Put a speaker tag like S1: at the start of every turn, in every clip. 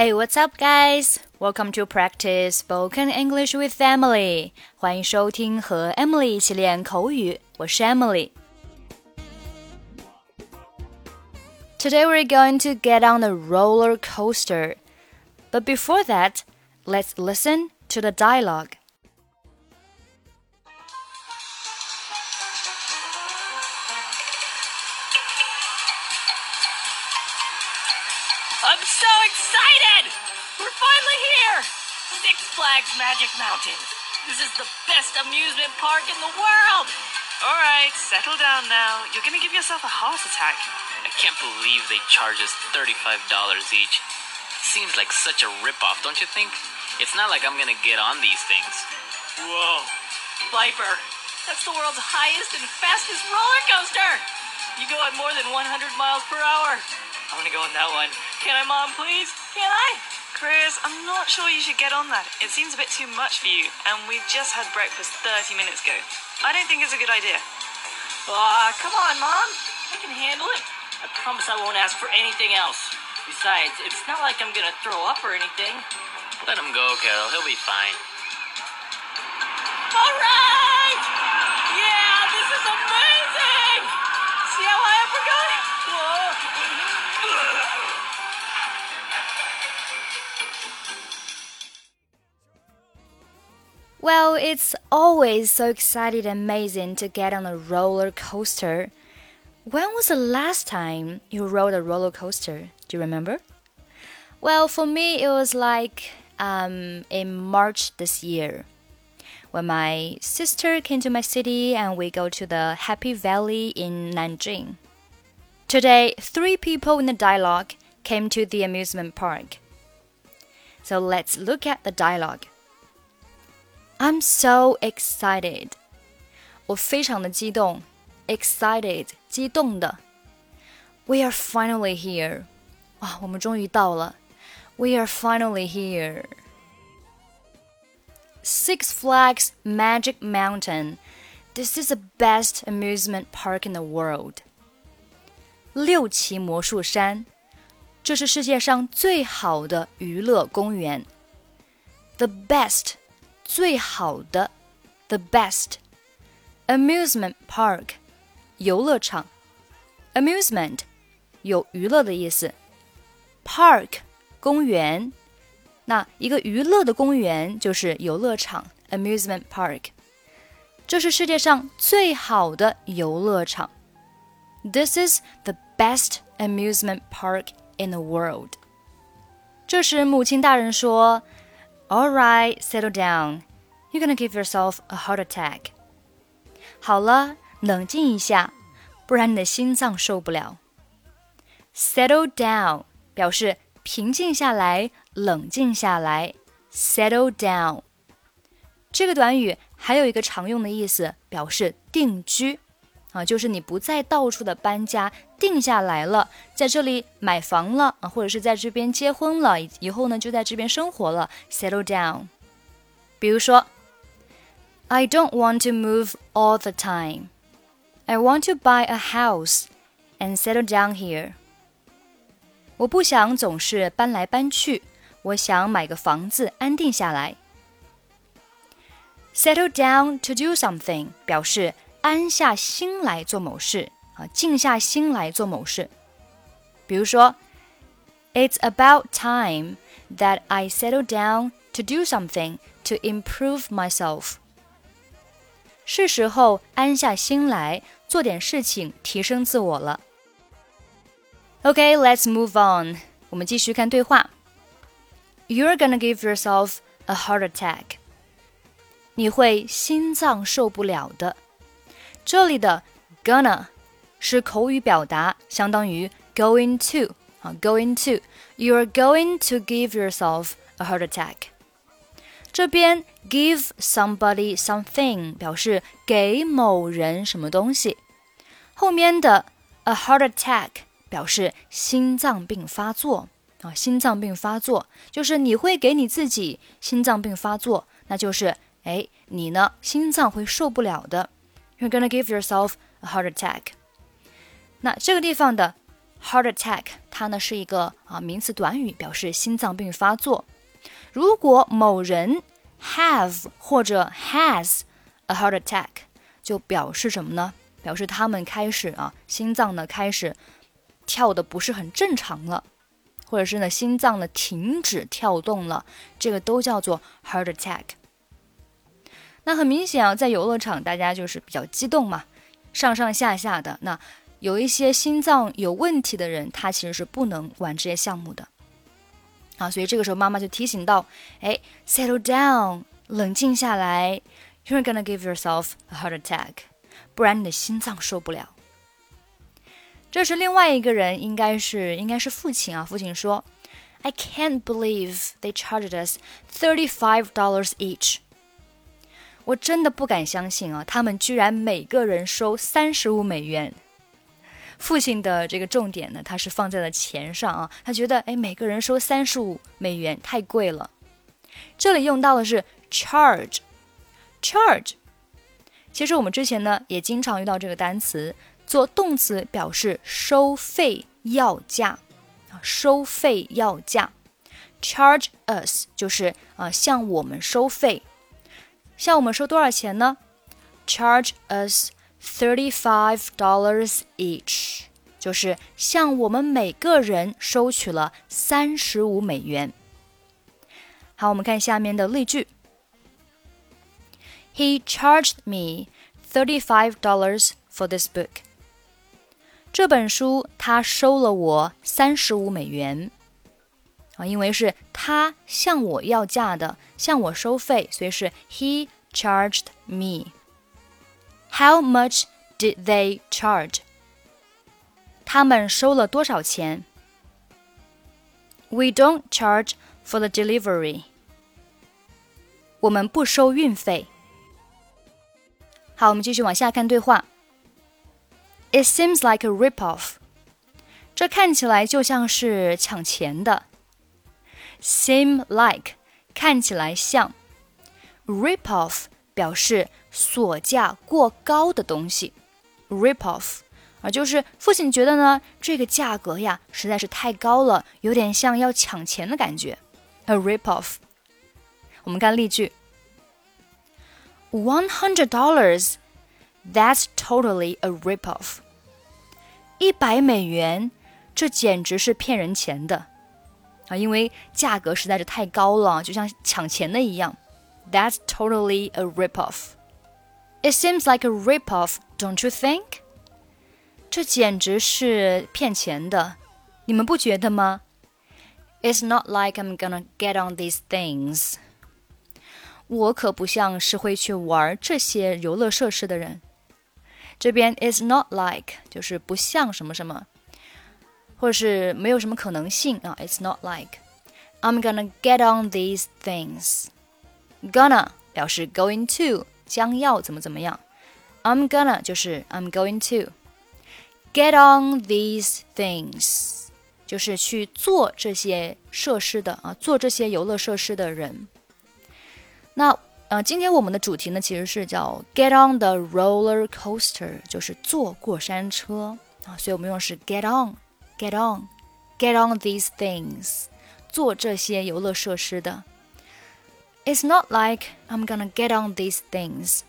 S1: Hey, what's up, guys? Welcome to practice spoken English with Emily. 欢迎收听和 Emily 一起练口语，我是 Emily。Today we're going to get on the roller coaster. But before that, let's listen to the dialogue.
S2: Excited! We're finally here! Six Flags Magic Mountain. This is the best amusement park in the world!
S3: Alright, settle down now. You're gonna give yourself a heart attack.
S4: I can't believe they charge us $35 each. Seems like such a ripoff, don't you think? It's not like I'm gonna get on these things.
S2: Whoa. Viper, that's the world's highest and fastest roller coaster! You go at more than 100 miles per hour. I'm gonna go on that one. Can I, Mom, please? Can I?
S3: Chris, I'm not sure you should get on that. It seems a bit too much for you, and we've just had breakfast 30 minutes ago. I don't think it's a good idea.
S2: Aw, come on, Mom. I can handle it. I promise I won't ask for anything else. Besides, it's not like I'm gonna throw up or anything.
S4: Let him go, Carol. He'll be fine.
S2: All right!
S1: Well, it's always so exciting and amazing to get on a roller coaster. When was the last time you rode a roller coaster? Do you remember? Well, for me, it was like um, in March this year when my sister came to my city and we go to the Happy Valley in Nanjing. Today, three people in the dialogue came to the amusement park. So let's look at the dialogue. I'm so excited. 我非常的激动，excited 激动的。We are finally here. 哇，我们终于到了。We are finally here. Six Flags Magic Mountain. This is the best amusement park in the world. 六旗魔术山，这是世界上最好的娱乐公园。The best 最好的，the best amusement park 游乐场，amusement 有娱乐的意思，park 公园，那一个娱乐的公园就是游乐场 amusement park，这是世界上最好的游乐场。This is the best amusement park in the world。这时母亲大人说。 All right, settle down. You're gonna give yourself a heart attack. 好了，冷静一下，不然你的心脏受不了。Settle down 表示平静下来、冷静下来。Settle down 这个短语还有一个常用的意思，表示定居。 啊，就是你不再到处的搬家，定下来了，在这里买房了啊，或者是在这边结婚了，以后呢就在这边生活了，settle down。比如说，I don't want to move all the time. I want to buy a house and settle down here. 我不想总是搬来搬去，我想买个房子安定下来。Settle down to do something 表示。安下心来做某事啊，静下心来做某事。比如说，It's about time that I settle down to do something to improve myself。是时候安下心来做点事情，提升自我了。Okay, let's move on。我们继续看对话。You're gonna give yourself a heart attack。你会心脏受不了的。 这里的 gonna 是口语表达，相当于 going to 啊，going to you are going to give yourself a heart attack。这边 give somebody something 表示给某人什么东西，后面的 a heart attack 表示心脏病发作啊，心脏病发作就是你会给你自己心脏病发作，那就是哎，你呢心脏会受不了的。You're gonna give yourself a heart attack。那这个地方的 heart attack，它呢是一个啊名词短语，表示心脏病发作。如果某人 have 或者 has a heart attack，就表示什么呢？表示他们开始啊心脏呢开始跳的不是很正常了，或者是呢心脏呢停止跳动了，这个都叫做 heart attack。那很明显啊，在游乐场大家就是比较激动嘛，上上下下的那。有一些心脏有问题的人，他其实是不能玩这些项目的啊。所以这个时候妈妈就提醒到：哎，settle down，冷静下来，you're gonna give yourself a heart attack，不然你的心脏受不了。这是另外一个人，应该是应该是父亲啊。父亲说：“I can't believe they charged us thirty-five dollars each。”我真的不敢相信啊，他们居然每个人收三十五美元。父亲的这个重点呢，他是放在了钱上啊，他觉得哎，每个人收三十五美元太贵了。这里用到的是 charge，charge。其实我们之前呢也经常遇到这个单词，做动词表示收费要价啊，收费要价。charge us 就是啊向我们收费，向我们收多少钱呢？charge us。Thirty-five dollars each，就是向我们每个人收取了三十五美元。好，我们看下面的例句。He charged me thirty-five dollars for this book。这本书他收了我三十五美元。 啊，因为是他向我要价的，向我收费，所以是 He charged me。How much did they charge? 他们收了多少钱？We don't charge for the delivery. 我们不收运费。好，我们继续往下看对话。It seems like a rip-off. 这看起来就像是抢钱的。 Seem like 看起来像。Rip-off 表示索价过高的东西，rip off 啊，就是父亲觉得呢，这个价格呀实在是太高了，有点像要抢钱的感觉，a rip off。我们看例句：One hundred dollars, that's totally a rip off。一百美元，这简直是骗人钱的啊，因为价格实在是太高了，就像抢钱的一样。That's totally a rip-off. It seems like a rip-off, don't you think? 这简直是骗钱的，你们不觉得吗？It's not like I'm gonna get on these things. 我可不像是会去玩这些游乐设施的人。这边 is not like 就是不像什么什么， 或者是没有什么可能性啊。It's not like I'm gonna get on these things. Gonna 表示 going to 将要怎么怎么样，I'm gonna 就是 I'm going to get on these things 就是去做这些设施的啊，做这些游乐设施的人。那呃，今天我们的主题呢，其实是叫 get on the roller coaster，就是坐过山车啊，所以我们用的是 get on，get on，get on these things，做这些游乐设施的。It's not like I'm gonna get on these things，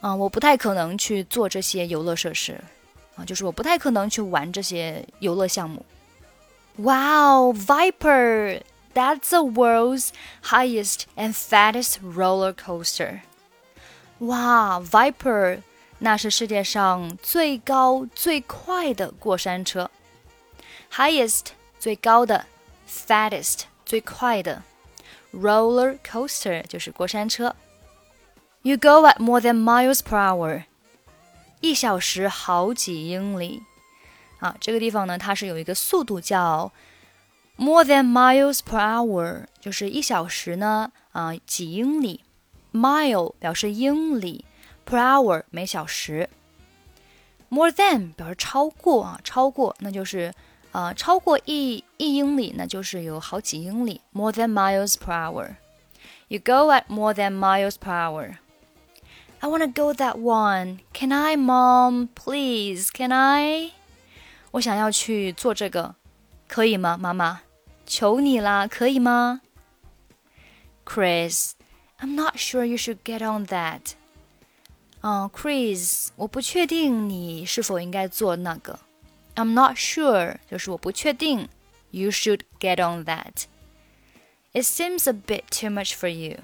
S1: 啊，我不太可能去做这些游乐设施，啊，就是我不太可能去玩这些游乐项目。Wow, Viper! That's the world's highest and fattest roller coaster. 哇，Viper，那是世界上最高最快的过山车。 Highest 最高的，fattest 最快的。Roller coaster 就是过山车。You go at more than miles per hour，一小时好几英里。啊，这个地方呢，它是有一个速度叫 more than miles per hour，就是一小时呢，啊，几英里。Mile 表示英里，per hour 每小时。More than 表示超过啊，超过，那就是 啊，超过一一英里，那就是有好几英里，more than miles per hour。You go at more than miles per hour. I want to go that one. Can I, Mom? Please, can I? 我想要去做这个， 可以吗，妈妈？求你啦，可以吗？Chris, I'm not sure you should get on that. 嗯，Chris，我不确定你是否应该做那个。 I'm not sure，就是我不确定。You should get on that. It seems a bit too much for you.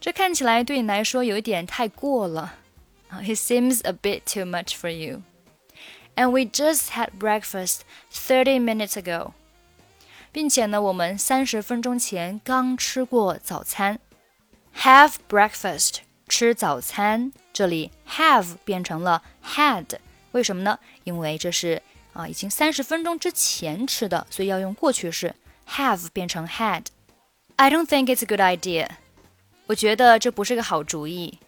S1: 这看起来对你来说有一点太过了。It seems a bit too much for you. And we just had breakfast thirty minutes ago. 并且呢，我们三十分钟前刚吃过早餐。Have breakfast，吃早餐。这里 have 变成了 had，为什么呢？因为这是 啊已经三十分钟之前吃的，所以要用过去式 have 变成 had。I don't think it's a good idea。我觉得这不是个好主意。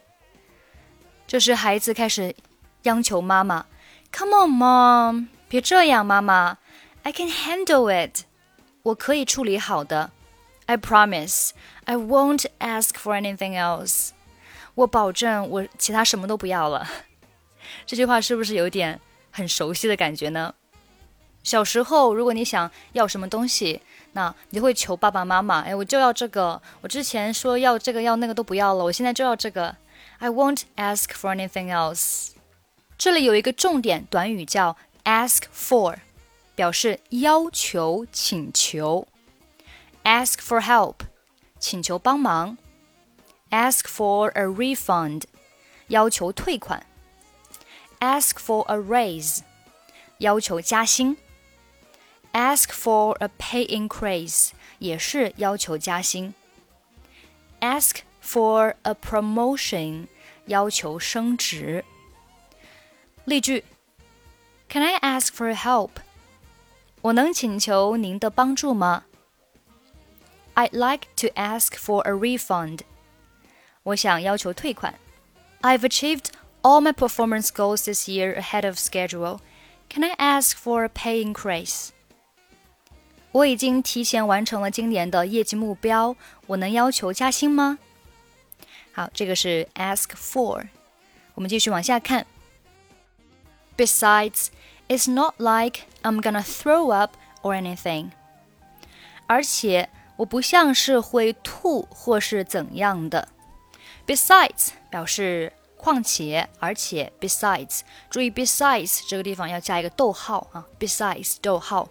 S1: 这时孩子开始央求妈妈：“Come on, mom，别这样，妈妈，I can handle it，我可以处理好的。I promise I won't ask for anything else。我保证我其他什么都不要了。”这句话是不是有点很熟悉的感觉呢？小时候，如果你想要什么东西，那你会求爸爸妈妈，哎，我就要这个。我之前说要这个要那个都不要了，我现在就要这个。I won't ask for anything else。这里有一个重点短语叫 ask for，表示要求、请求。Ask for help，请求帮忙。Ask for a refund，要求退款。Ask for a raise，要求加薪。Ask for a pay increase 也是要求加薪。Ask for a promotion 要求升职。例句：Can I ask for help？我能请求您的帮助吗？I'd like to ask for a refund。我想要求退款。I've achieved all my performance goals this year ahead of schedule. Can I ask for a pay increase? 我已经提前完成了今年的业绩目标，我能要求加薪吗？好，这个是 ask for。我们继续往下看。Besides, it's not like I'm gonna throw up or anything。而且我不像是会吐或是怎样的。Besides 表示 况且，而且，besides，注意 besides 这个地方要加一个逗号啊，besides 逗号。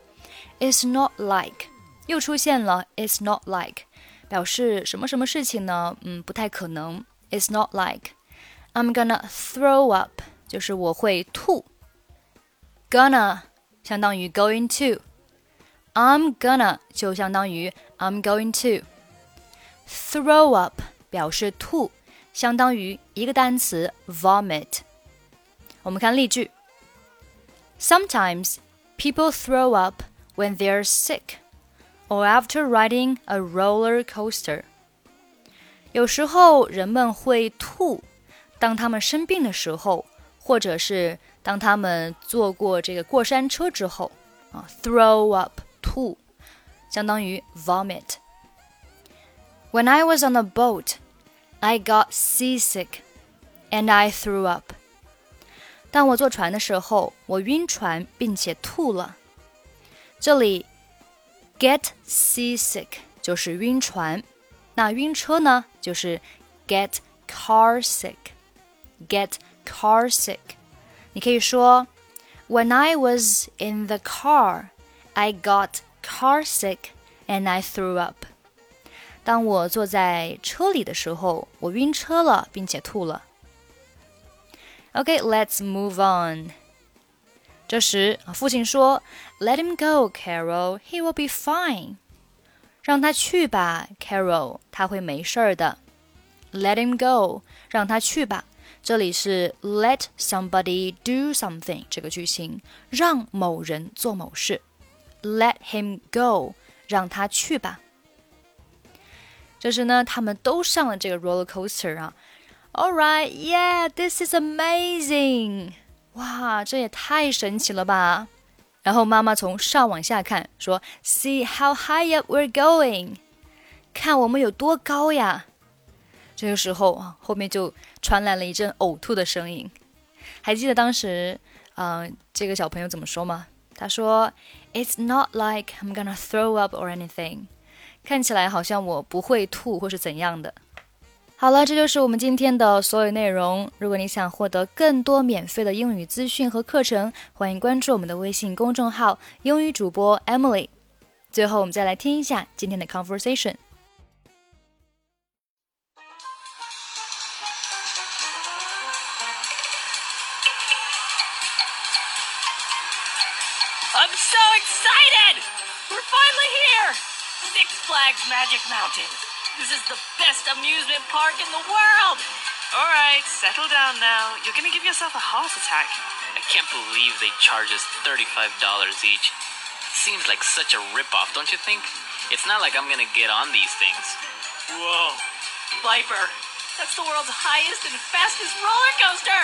S1: It's not like，又出现了 It's not like，表示什么什么事情呢？嗯，不太可能。It's not like I'm gonna throw up，就是我会吐。Gonna 相当于 going to，I'm gonna 就相当于 I'm going to。Throw up 表示吐， 相当于一个单词 vomit。我们看例句：Sometimes people throw up when they're sick or after riding a roller coaster。有时候人们会吐，当他们生病的时候，或者是当他们坐过这个过山车之后啊，throw up 吐，相当于 vomit。When I was on a boat, I got seasick and I threw up. 当我坐船的时候，我晕船并且吐了。这里 get seasick 就是晕船，那晕车呢就是 get car sick。get car sick，你可以说 When I was in the car, I got car sick and I threw up。 当我坐在车里的时候，我晕车了，并且吐了。Okay, let's move on. 这时，父亲说：“Let him go, Carol. He will be fine. 让他去吧，Carol，他会没事儿的。Let him go，让他去吧。这里是 let somebody do something 这个句型，让某人做某事。Let him go，让他去吧。 这时呢，他们都上了这个 roller coaster 啊。All right, yeah, this is amazing. 哇，这也太神奇了吧！然后妈妈从上往下看，说：“See how high up we're going，看我们有多高呀！”这个时候啊，后面就传来了一阵呕吐的声音。还记得当时，嗯、这个小朋友怎么说吗他说：“It's not like I'm gonna throw up or anything。”看起来好像我不会吐或是怎样的。好了，这就是我们今天的所有内容。如果你想获得更多免费的英语资讯和课程，欢迎关注我们的微信公众号“英语主播 Emily”。最后，我们再来听一下今天的 conversation。
S2: Magic Mountain. This is the best amusement park in the world!
S3: All right, settle down now. You're gonna give yourself a heart attack.
S4: I can't believe they charge us $35 each. Seems like such a ripoff, don't you think? It's not like I'm gonna get on these things.
S2: Whoa. Viper, that's the world's highest and fastest roller coaster!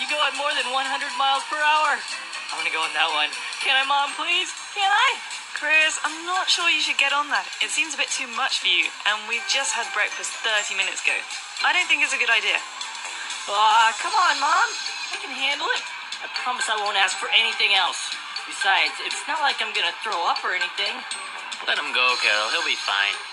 S2: You go at more than 100 miles per hour. I'm gonna go on that one. Can I, Mom, please? Can I?
S3: Chris, I'm not sure you should get on that. It seems a bit too much for you, and we've just had breakfast 30 minutes ago. I don't think it's a good idea.
S2: Aw, come on, Mom. I can handle it. I promise I won't ask for anything else. Besides, it's not like I'm gonna throw up or anything.
S4: Let him go, Carol. He'll be fine.
S2: All right!